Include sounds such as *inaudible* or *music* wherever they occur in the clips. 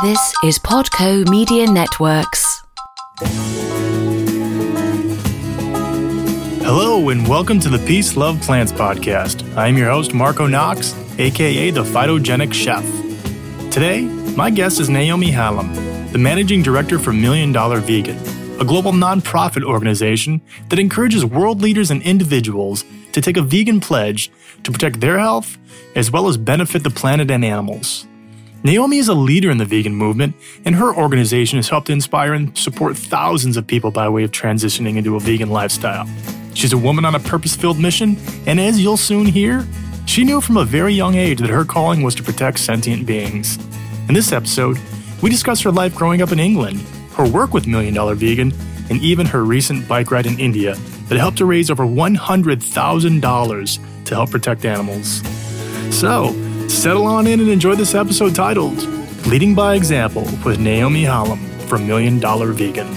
This is Podco Media Networks. Hello, and welcome to the Peace Love Plants podcast. I'm your host, Marco Knox, aka the Phytogenic Chef. Today, my guest is Naomi Hallum, the managing director for Million Dollar Vegan, a global nonprofit organization that encourages world leaders and individuals to take a vegan pledge to protect their health as well as benefit the planet and animals. Naomi is a leader in the vegan movement, and her organization has helped inspire and support thousands of people by way of transitioning into a vegan lifestyle. She's a woman on a purpose filled mission, and as you'll soon hear, she knew from a very young age that her calling was to protect sentient beings. In this episode, we discuss her life growing up in England, her work with Million Dollar Vegan, and even her recent bike ride in India that helped to raise over $100,000 to help protect animals. So, settle on in and enjoy this episode titled Leading by Example with Naomi Hallum from Million Dollar Vegan.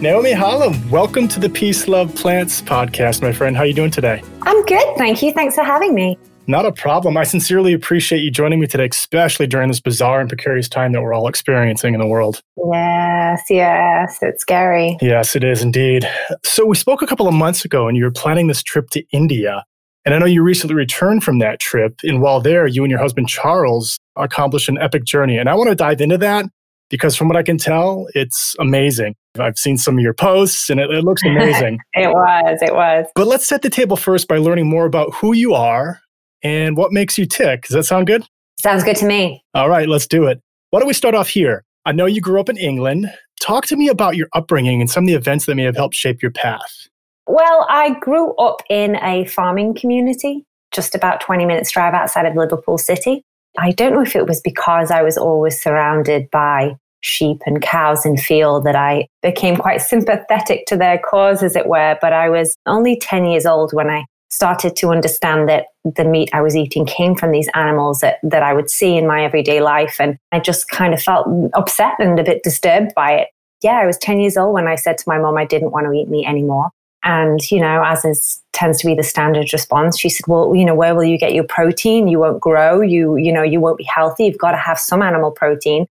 Naomi Hallum, welcome to the Peace Love Plants podcast, my friend. How are you doing today? I'm good, thank you. Thanks for having me. Not a problem. I sincerely appreciate you joining me today, especially during this bizarre and precarious time that we're all experiencing in the world. Yes, yes, it's scary. Yes, it is indeed. So, we spoke a couple of months ago, and you were planning this trip to India. And I know you recently returned from that trip. And while there, you and your husband Charles accomplished an epic journey. And I want to dive into that because from what I can tell, it's amazing. I've seen some of your posts and it, it looks *laughs* amazing. it was, it was. But let's set the table first by learning more about who you are and what makes you tick. Does that sound good? Sounds good to me. All right, let's do it. Why don't we start off here? I know you grew up in England. Talk to me about your upbringing and some of the events that may have helped shape your path. Well, I grew up in a farming community, just about 20 minutes drive outside of Liverpool City. I don't know if it was because I was always surrounded by sheep and cows in field that I became quite sympathetic to their cause, as it were. But I was only 10 years old when I started to understand that the meat I was eating came from these animals that, that I would see in my everyday life. And I just kind of felt upset and a bit disturbed by it. Yeah, I was 10 years old when I said to my mom I didn't want to eat meat anymore. And, you know, as is tends to be the standard response, she said, Well, you know, where will you get your protein? You won't grow, you, you know, you won't be healthy. You've got to have some animal protein.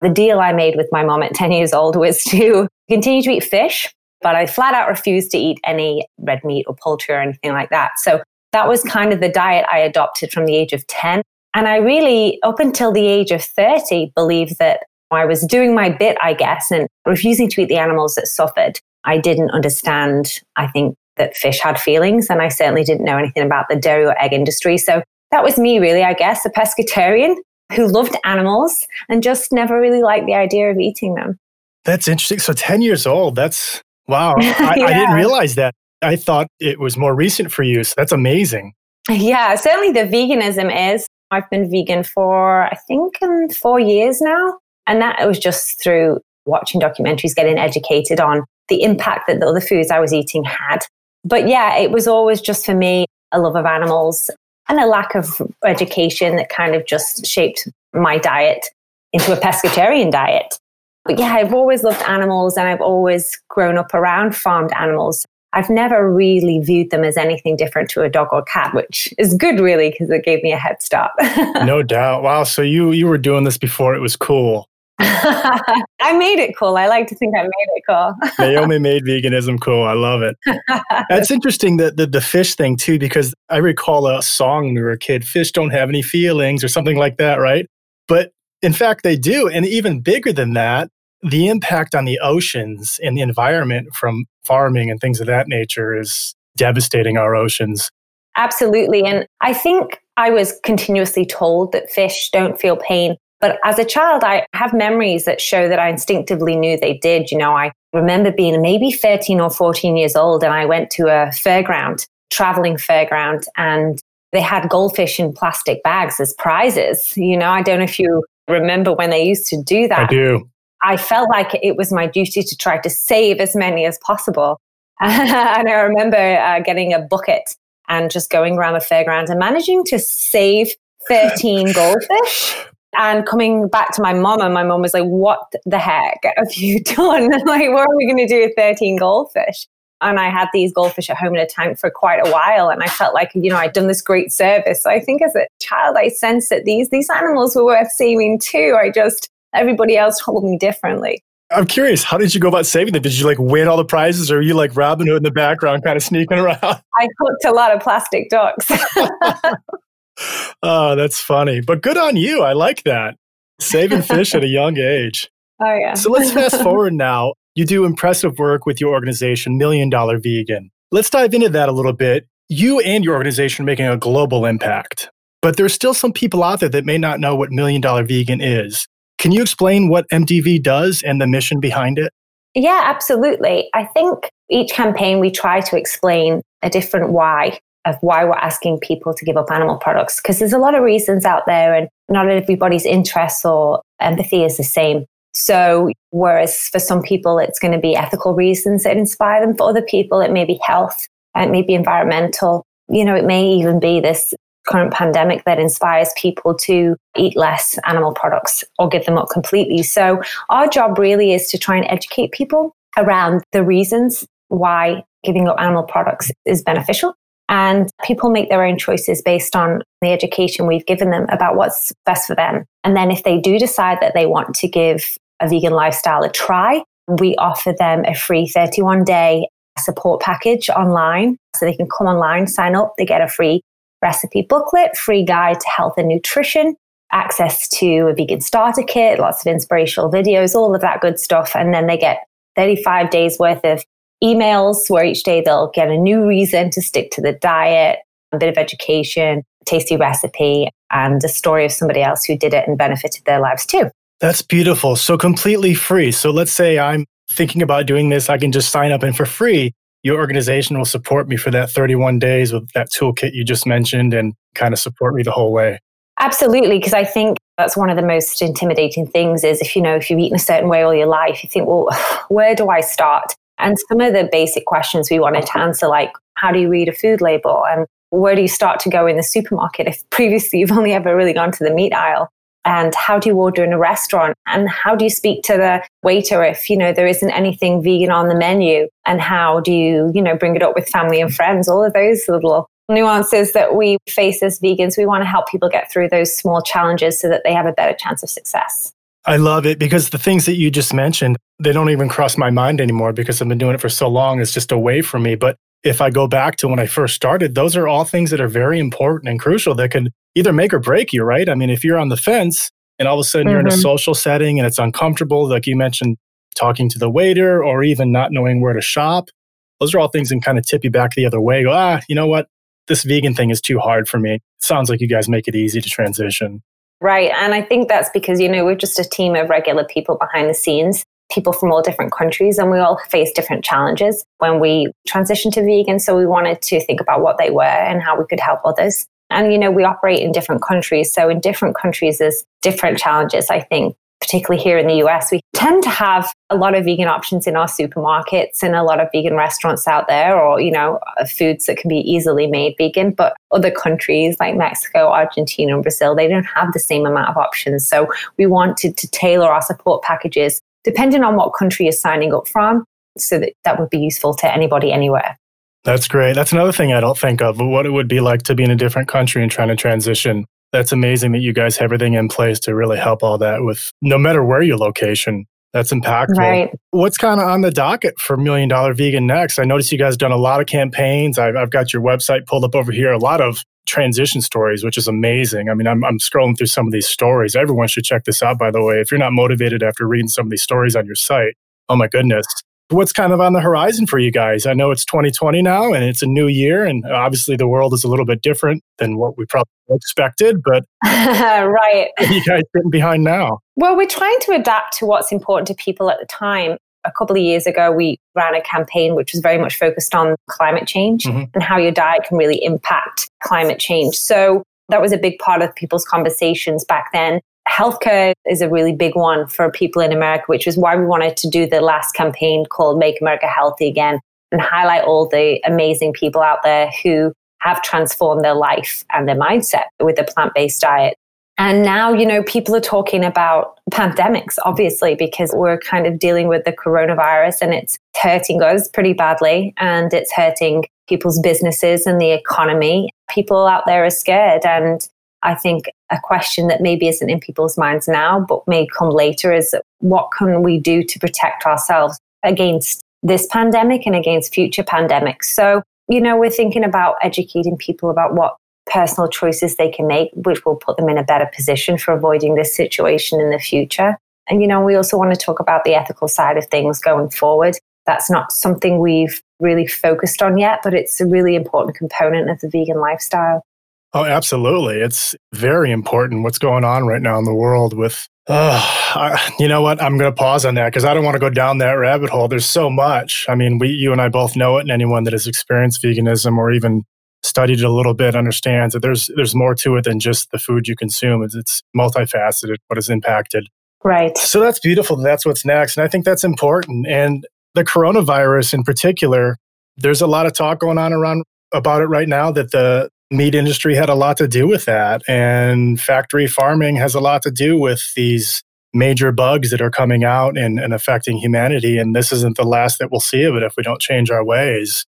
The deal I made with my mom at *laughs* 10 years old was to continue to eat fish, but I flat out refused to eat any red meat or poultry or anything like that. So that was kind of the diet I adopted from the age of 10. And I really, up until the age of 30, believed that I was doing my bit, I guess, and refusing to eat the animals that suffered. I didn't understand, I think, that fish had feelings, and I certainly didn't know anything about the dairy or egg industry. So that was me, really, I guess, a pescatarian who loved animals and just never really liked the idea of eating them. That's interesting. So 10 years old, that's wow. *laughs* I, Yeah. I didn't realize that. I thought it was more recent for you. So that's amazing. Yeah, certainly the veganism is. I've been vegan for, I think, um, four years now. And that was just through watching documentaries, getting educated on the impact that the other foods I was eating had. But yeah, it was always just for me a love of animals and a lack of education that kind of just shaped my diet into a pescatarian diet. But yeah, I've always loved animals and I've always grown up around farmed animals. I've never really viewed them as anything different to a dog or cat, which is good really because it gave me a head start. *laughs* no doubt. Wow. So you you were doing this before it was cool. *laughs* I made it cool. I like to think I made it cool. *laughs* Naomi made veganism cool. I love it. *laughs* That's interesting that the, the fish thing too, because I recall a song when we were a kid, fish don't have any feelings or something like that, right? But in fact, they do. And even bigger than that, the impact on the oceans and the environment from farming and things of that nature is devastating our oceans. Absolutely. And I think I was continuously told that fish don't feel pain. But as a child, I have memories that show that I instinctively knew they did. You know, I remember being maybe 13 or 14 years old, and I went to a fairground, traveling fairground, and they had goldfish in plastic bags as prizes. You know, I don't know if you remember when they used to do that. I do. I felt like it was my duty to try to save as many as possible. *laughs* and I remember uh, getting a bucket and just going around the fairground and managing to save 13 *laughs* goldfish and coming back to my mom and my mom was like what the heck have you *laughs* done *laughs* like what are we going to do with 13 goldfish and I had these goldfish at home in a tank for quite a while. And I felt like, you know, I'd done this great service. So I think as a child, I sensed that these, these animals were worth saving too. I just, everybody else told me differently. I'm curious, how did you go about saving them? Did you like win all the prizes or are you like Robin Hood in the background kind of sneaking around? I cooked a lot of plastic ducks. *laughs* oh, that's funny. But good on you. I like that. Saving fish at a *laughs* young age. Oh, yeah. So let's fast *laughs* forward now. You do impressive work with your organization, Million Dollar Vegan. Let's dive into that a little bit. You and your organization are making a global impact, but there's still some people out there that may not know what Million Dollar Vegan is. Can you explain what MDV does and the mission behind it? Yeah, absolutely. I think each campaign we try to explain a different why of why we're asking people to give up animal products because there's a lot of reasons out there and not everybody's interests or empathy is the same. So, whereas for some people, it's going to be ethical reasons that inspire them, for other people, it may be health, it may be environmental. You know, it may even be this current pandemic that inspires people to eat less animal products or give them up completely. So, our job really is to try and educate people around the reasons why giving up animal products is beneficial. And people make their own choices based on the education we've given them about what's best for them. And then if they do decide that they want to give a vegan lifestyle a try, we offer them a free 31 day support package online. So they can come online, sign up, they get a free recipe booklet, free guide to health and nutrition, access to a vegan starter kit, lots of inspirational videos, all of that good stuff. And then they get 35 days worth of emails where each day they'll get a new reason to stick to the diet, a bit of education, tasty recipe, and a story of somebody else who did it and benefited their lives too. That's beautiful. So completely free. So let's say I'm thinking about doing this, I can just sign up and for free, your organization will support me for that 31 days with that toolkit you just mentioned and kind of support me the whole way. Absolutely, because I think that's one of the most intimidating things is if you know if you've eaten a certain way all your life, you think, well, *sighs* where do I start? And some of the basic questions we wanted to answer, like how do you read a food label? And where do you start to go in the supermarket if *laughs* previously you've only ever really gone to the meat aisle? and how do you order in a restaurant? And how do you speak to the waiter if you know there isn't anything vegan on the menu? And how do you you know bring it up with family and friends? All of those little nuances that we face as vegans. We want to help people get through those small challenges so that they have a better chance of success I love it because the things that you just mentioned, they don't even cross my mind anymore because I've been doing it for so long. It's just a way for me. But if I go back to when I first started, those are all things that are very important and crucial that could either make or break you, right? I mean, if you're on the fence and all of a sudden mm-hmm. you're in a mm-hmm. social setting and it's uncomfortable, like you mentioned, talking to the waiter or even not knowing where to shop, those are all things that kind of tip you back the other way. Go, ah, you know what? This vegan thing is too hard for me. It sounds like you guys make it easy to transition. Right. And I think that's because, you know, we're just a team of regular people behind the scenes people from all different countries and we all face different challenges when we transition to vegan. So we wanted to think about what they were and how we could help others. And, you know, we operate in different countries. So in different countries, there's different challenges, I think. Particularly here in the US, we tend to have a lot of vegan options in our supermarkets and a lot of vegan restaurants out there, or, you know, uh, foods that can be easily made vegan. But other countries like Mexico, Argentina, and Brazil, they don't have the same amount of options. So we wanted to tailor our support packages depending on what country you're signing up from, so that that would be useful to anybody anywhere. That's great. That's another thing I don't think of, what it would be like to be in a different country and trying to transition. That's amazing that you guys have everything in place to really help all that with no matter where your location. That's impactful. Right. What's kind of on the docket for Million Dollar Vegan next? I noticed you guys done a lot of campaigns. I've, I've got your website pulled up over here. A lot of transition stories, which is amazing. I mean, I'm, I'm scrolling through some of these stories. Everyone should check this out, by the way. If you're not motivated after reading some of these stories on your site, oh my goodness. What's kind of on the horizon for you guys? I know it's 2020 now and it's a new year, and obviously the world is a little bit different than what we probably expected, but *laughs* right. you guys getting behind now? Well, we're trying to adapt to what's important to people at the time a couple of years ago, we ran a campaign which was very much focused on climate change mm-hmm. and how your diet can really impact climate change. So that was a big part of people's conversations back then. Healthcare is a really big one for people in America, which is why we wanted to do the last campaign called Make America Healthy Again and highlight all the amazing people out there who have transformed their life and their mindset with a plant based diet. And now, you know, people are talking about pandemics, obviously, because we're kind of dealing with the coronavirus and it's hurting us pretty badly and it's hurting people's businesses and the economy. People out there are scared. And I think a question that maybe isn't in people's minds now, but may come later is what can we do to protect ourselves against this pandemic and against future pandemics? So, you know, we're thinking about educating people about what personal choices they can make, which will put them in a better position for avoiding this situation in the future. And, you know, we also want to talk about the ethical side of things going forward. That's not something we've really focused on yet, but it's a really important component of the vegan lifestyle. Oh, absolutely. It's very important what's going on right now in the world with, uh, I, you know what? I'm going to pause on that because I don't want to go down that rabbit hole. There's so much. I mean, we, you and I both know it, and anyone that has experienced veganism or even studied it a little bit understands that there's there's more to it than just the food you consume. It's, it's multifaceted, what is impacted. Right. So that's beautiful. That's what's next. And I think that's important. And the coronavirus in particular, there's a lot of talk going on around about it right now that the meat industry had a lot to do with that. And factory farming has a lot to do with these major bugs that are coming out and, and affecting humanity. And this isn't the last that we'll see of it if we don't change our ways.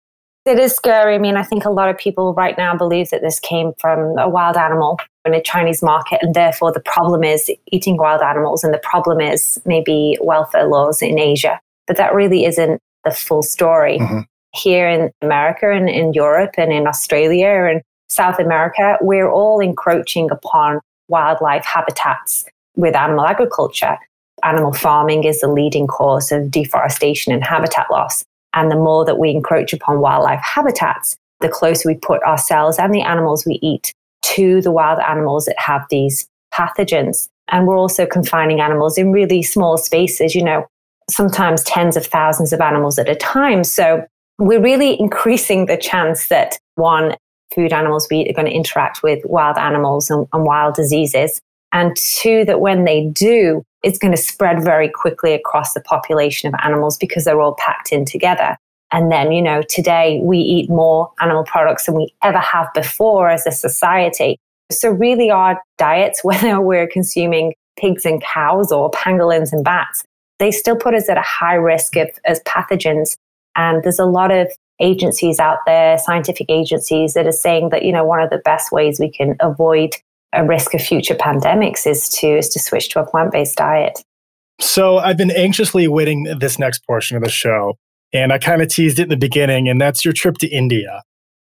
It is scary. I mean, I think a lot of people right now believe that this came from a wild animal in a Chinese market, and therefore the problem is eating wild animals, and the problem is maybe welfare laws in Asia. But that really isn't the full story. Mm-hmm. Here in America and in Europe and in Australia and South America, we're all encroaching upon wildlife habitats with animal agriculture. Animal farming is the leading cause of deforestation and habitat loss. And the more that we encroach upon wildlife habitats, the closer we put ourselves and the animals we eat to the wild animals that have these pathogens. And we're also confining animals in really small spaces, you know, sometimes tens of thousands of animals at a time. So we're really increasing the chance that one, food animals we eat are going to interact with wild animals and, and wild diseases. And two, that when they do, it's going to spread very quickly across the population of animals because they're all packed in together. And then, you know, today we eat more animal products than we ever have before as a society. So, really, our diets, *laughs* whether we're consuming pigs and cows or pangolins and bats, they still put us at a high risk of as pathogens. And there's a lot of agencies out there, scientific agencies, that are saying that, you know, one of the best ways we can avoid a risk of future pandemics is to is to switch to a plant-based diet. So I've been anxiously awaiting this next portion of the show. And I kind of teased it in the beginning, and that's your trip to India.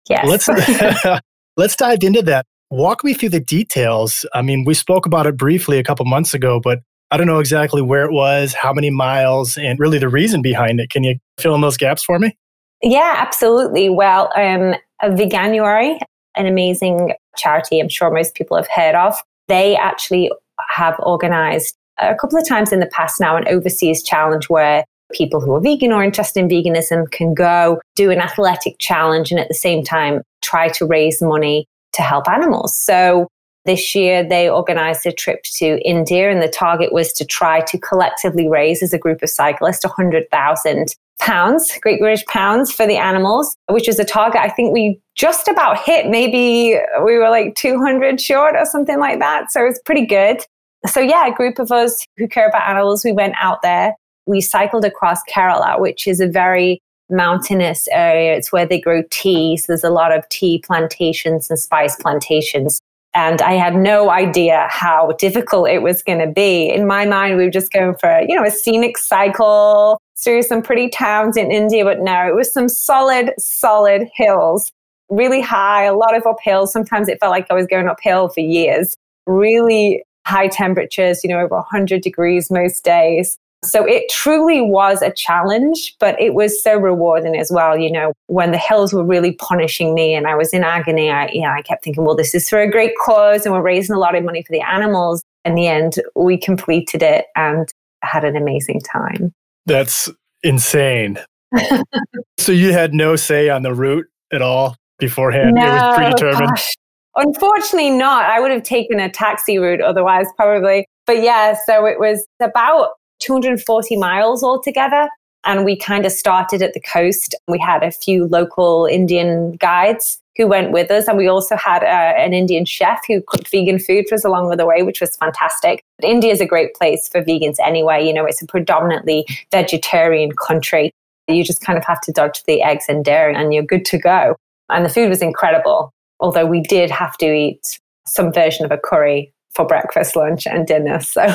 Yes. Let's *laughs* *laughs* let's dive into that. Walk me through the details. I mean, we spoke about it briefly a couple months ago, but I don't know exactly where it was, how many miles, and really the reason behind it. Can you fill in those gaps for me? Yeah, absolutely. Well, um, Veganuary, an amazing charity I'm sure most people have heard of. They actually have organized a couple of times in the past now an overseas challenge where people who are vegan or interested in veganism can go do an athletic challenge and at the same time try to raise money to help animals. So this year they organized a trip to India and the target was to try to collectively raise as a group of cyclists 100,000 pounds, Great British pounds for the animals, which was a target I think we just about hit. Maybe we were like 200 short or something like that. So it's pretty good. So, yeah, a group of us who care about animals, we went out there. We cycled across Kerala, which is a very mountainous area. It's where they grow tea. So there's a lot of tea plantations and spice plantations. And I had no idea how difficult it was going to be. In my mind, we were just going for, you know, a scenic cycle, through some pretty towns in India, but no, it was some solid, solid hills, really high, a lot of uphill. Sometimes it felt like I was going uphill for years, really high temperatures, you know, over 100 degrees most days. So it truly was a challenge, but it was so rewarding as well. You know, when the hills were really punishing me and I was in agony, I, yeah, I kept thinking, well, this is for a great cause and we're raising a lot of money for the animals. In the end, we completed it and had an amazing time. That's insane. *laughs* so you had no say on the route at all beforehand? No, it was predetermined? Gosh. Unfortunately, not. I would have taken a taxi route otherwise, probably. But yeah, so it was about 240 miles altogether. And we kind of started at the coast. We had a few local Indian guides who went with us. And we also had uh, an Indian chef who cooked vegan food for us along the way, which was fantastic. India is a great place for vegans anyway. You know, it's a predominantly vegetarian country. You just kind of have to dodge the eggs and dairy and you're good to go. And the food was incredible. Although we did have to eat some version of a curry for breakfast, lunch, and dinner. *laughs* So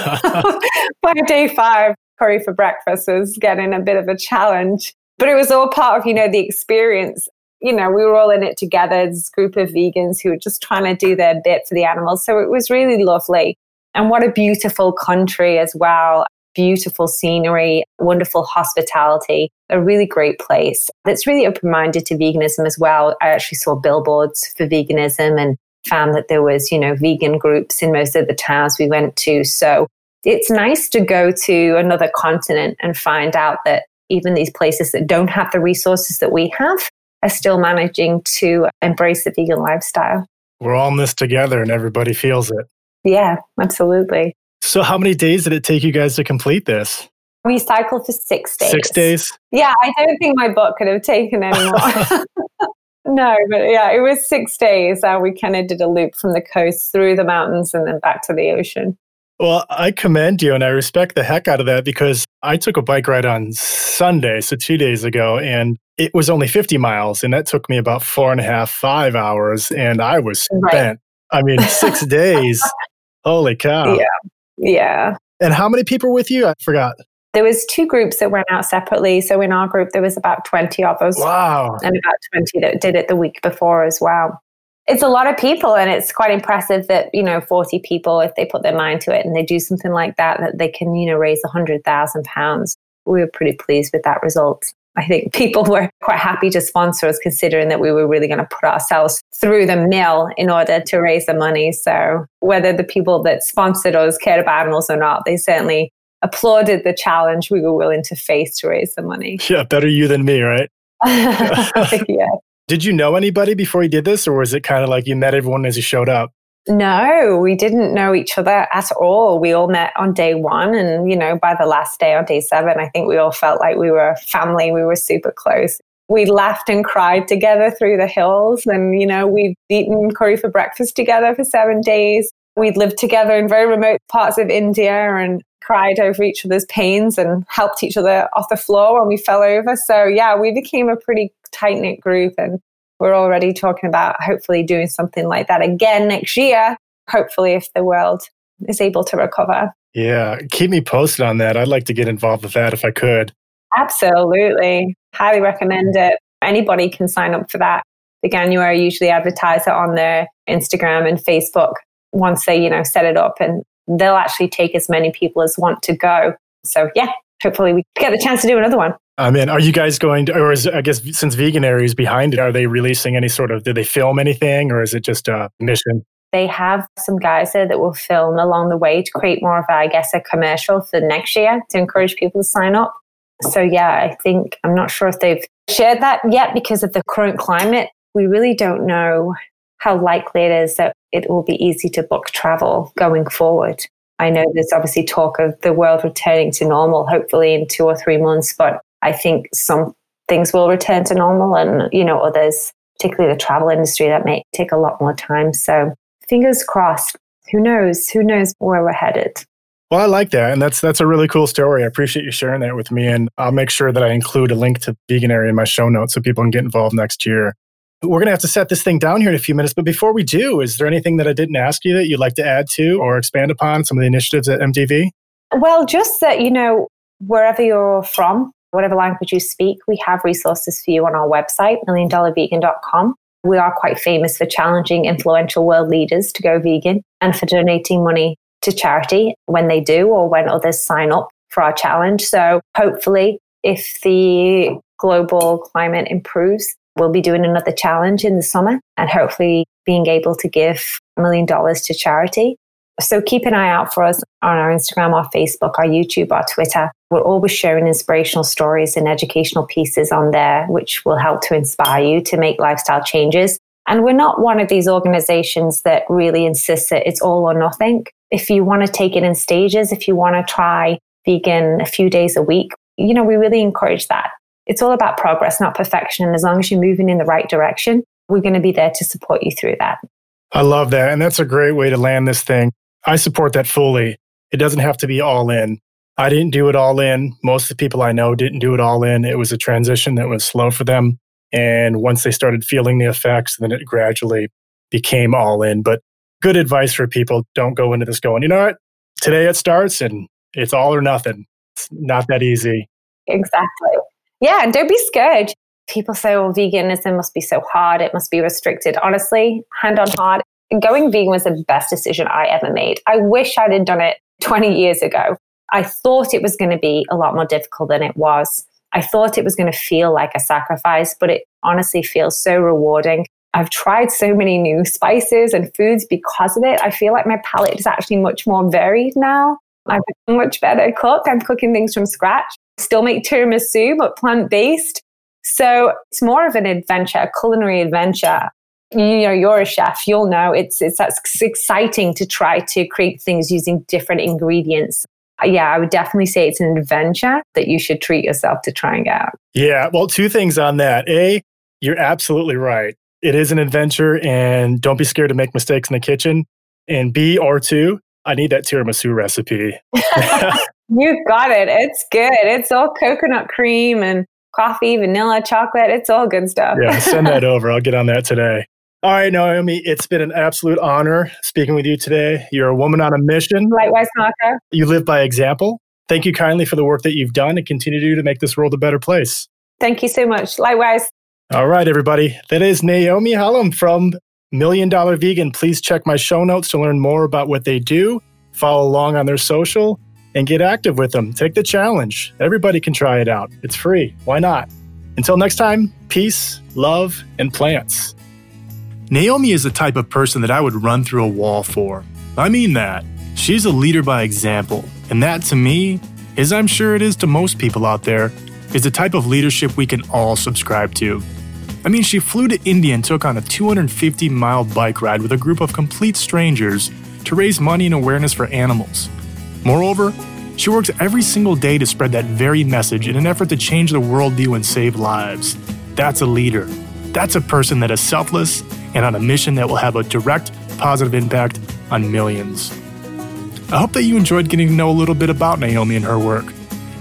by day five, curry for breakfast was getting a bit of a challenge. But it was all part of, you know, the experience. You know, we were all in it together, this group of vegans who were just trying to do their bit for the animals. So it was really lovely. And what a beautiful country as well. Beautiful scenery, wonderful hospitality, a really great place that's really open minded to veganism as well. I actually saw billboards for veganism and found that there was, you know, vegan groups in most of the towns we went to. So it's nice to go to another continent and find out that even these places that don't have the resources that we have are still managing to embrace the vegan lifestyle. We're all in this together and everybody feels it. Yeah, absolutely. So, how many days did it take you guys to complete this? We cycled for six days. Six days? Yeah, I don't think my book could have taken any more. *laughs* *laughs* no, but yeah, it was six days. Uh, we kind of did a loop from the coast through the mountains and then back to the ocean. Well, I commend you and I respect the heck out of that because I took a bike ride on Sunday, so two days ago, and it was only 50 miles. And that took me about four and a half, five hours. And I was spent. Right. I mean, six *laughs* days. Holy cow. Yeah. Yeah. And how many people were with you? I forgot. There was two groups that went out separately. So in our group, there was about 20 of us. Wow. And about 20 that did it the week before as well it's a lot of people and it's quite impressive that you know 40 people if they put their mind to it and they do something like that that they can you know raise 100000 pounds we were pretty pleased with that result i think *laughs* people were quite happy to sponsor us considering that we were really going to put ourselves through the mill in order to raise the money so whether the people that sponsored us cared about animals or not they certainly applauded the challenge we were willing to face to raise the money *laughs* yeah better you than me right *laughs* *laughs* yeah did you know anybody before you did this, or was it kind of like you met everyone as you showed up? No, we didn't know each other at all. We all met on day one. And, you know, by the last day on day seven, I think we all felt like we were family. We were super close. We laughed and cried together through the hills. And, you know, we'd eaten curry for breakfast together for seven days. We'd lived together in very remote parts of India and cried over each other's pains and helped each other off the floor when we fell over. So, yeah, we became a pretty tight knit group. And we're already talking about hopefully doing something like that again next year, hopefully, if the world is able to recover. Yeah, keep me posted on that. I'd like to get involved with that if I could. Absolutely. Highly recommend it. Anybody can sign up for that. Veganuary usually advertise it on their Instagram and Facebook once they, you know, set it up and they'll actually take as many people as want to go. So yeah, hopefully we get the chance to do another one. I mean, are you guys going to, or is, I guess since Veganuary is behind it, are they releasing any sort of, did they film anything or is it just a mission? They have some guys there that will film along the way to create more of, a, I guess, a commercial for next year to encourage people to sign up. So, yeah, I think, I'm not sure if they've shared that yet because of the current climate. We really don't know how likely it is that it will be easy to book travel going forward. I know there's obviously talk of the world returning to normal, hopefully in two or three months, but I think some things will return to normal and, you know, others, particularly the travel industry, that may take a lot more time. So fingers crossed. Who knows? Who knows where we're headed? Well, I like that. And that's that's a really cool story. I appreciate you sharing that with me. And I'll make sure that I include a link to Veganuary in my show notes so people can get involved next year. We're going to have to set this thing down here in a few minutes. But before we do, is there anything that I didn't ask you that you'd like to add to or expand upon some of the initiatives at MDV? Well, just that, you know, wherever you're from, whatever language you speak, we have resources for you on our website, milliondollarvegan.com. We are quite famous for challenging influential world leaders to go vegan and for donating money to charity when they do or when others sign up for our challenge. So hopefully, if the global climate improves, we'll be doing another challenge in the summer and hopefully being able to give a million dollars to charity. So keep an eye out for us on our Instagram, our Facebook, our YouTube, our Twitter. We're always sharing inspirational stories and educational pieces on there, which will help to inspire you to make lifestyle changes. And we're not one of these organizations that really insists that it's all or nothing. If you want to take it in stages, if you want to try vegan a few days a week, you know, we really encourage that. It's all about progress, not perfection. And as long as you're moving in the right direction, we're going to be there to support you through that. I love that. And that's a great way to land this thing. I support that fully. It doesn't have to be all in. I didn't do it all in. Most of the people I know didn't do it all in. It was a transition that was slow for them. And once they started feeling the effects, then it gradually became all in. But good advice for people don't go into this going, you know what? Today it starts and it's all or nothing. It's not that easy. Exactly. Yeah. And don't be scared. People say, oh, veganism must be so hard. It must be restricted. Honestly, hand on heart, going vegan was the best decision I ever made. I wish I'd have done it 20 years ago. I thought it was going to be a lot more difficult than it was. I thought it was going to feel like a sacrifice, but it honestly feels so rewarding. I've tried so many new spices and foods because of it. I feel like my palate is actually much more varied now. I'm much better cook. I'm cooking things from scratch. Still make tiramisu, but plant based. So it's more of an adventure, a culinary adventure. You know, you're a chef, you'll know it's, it's that's exciting to try to create things using different ingredients. Uh, yeah, I would definitely say it's an adventure that you should treat yourself to trying out. Yeah, well, two things on that. A, you're absolutely right. It is an adventure, and don't be scared to make mistakes in the kitchen. And B, or two, I need that tiramisu recipe. *laughs* you got it. It's good. It's all coconut cream and coffee, vanilla, chocolate. It's all good stuff. yeah, send that *laughs* over. I'll get on that today. All right, Naomi, it's been an absolute honor speaking with you today. You're a woman on a mission. Likewise, Marco. You live by example. Thank you kindly for the work that you've done and continue to do to make this world a better place. Thank you so much. Likewise. All right, everybody. That is Naomi Hallum from Million Dollar Vegan. Please check my show notes to learn more about what they do, follow along on their social, and get active with them. Take the challenge. Everybody can try it out. It's free. Why not? Until next time, peace, love, and plants. Naomi is the type of person that I would run through a wall for. I mean that. She's a leader by example, and that to me, as I'm sure it is to most people out there, is the type of leadership we can all subscribe to. I mean, she flew to India and took on a 250 mile bike ride with a group of complete strangers to raise money and awareness for animals. Moreover, she works every single day to spread that very message in an effort to change the worldview and save lives. That's a leader. That's a person that is selfless and on a mission that will have a direct, positive impact on millions. I hope that you enjoyed getting to know a little bit about Naomi and her work.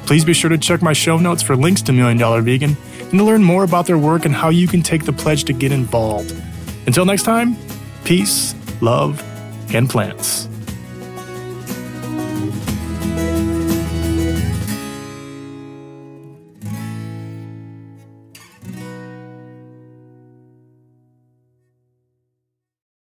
Please be sure to check my show notes for links to Million Dollar Vegan and to learn more about their work and how you can take the pledge to get involved. Until next time, peace, love, and plants.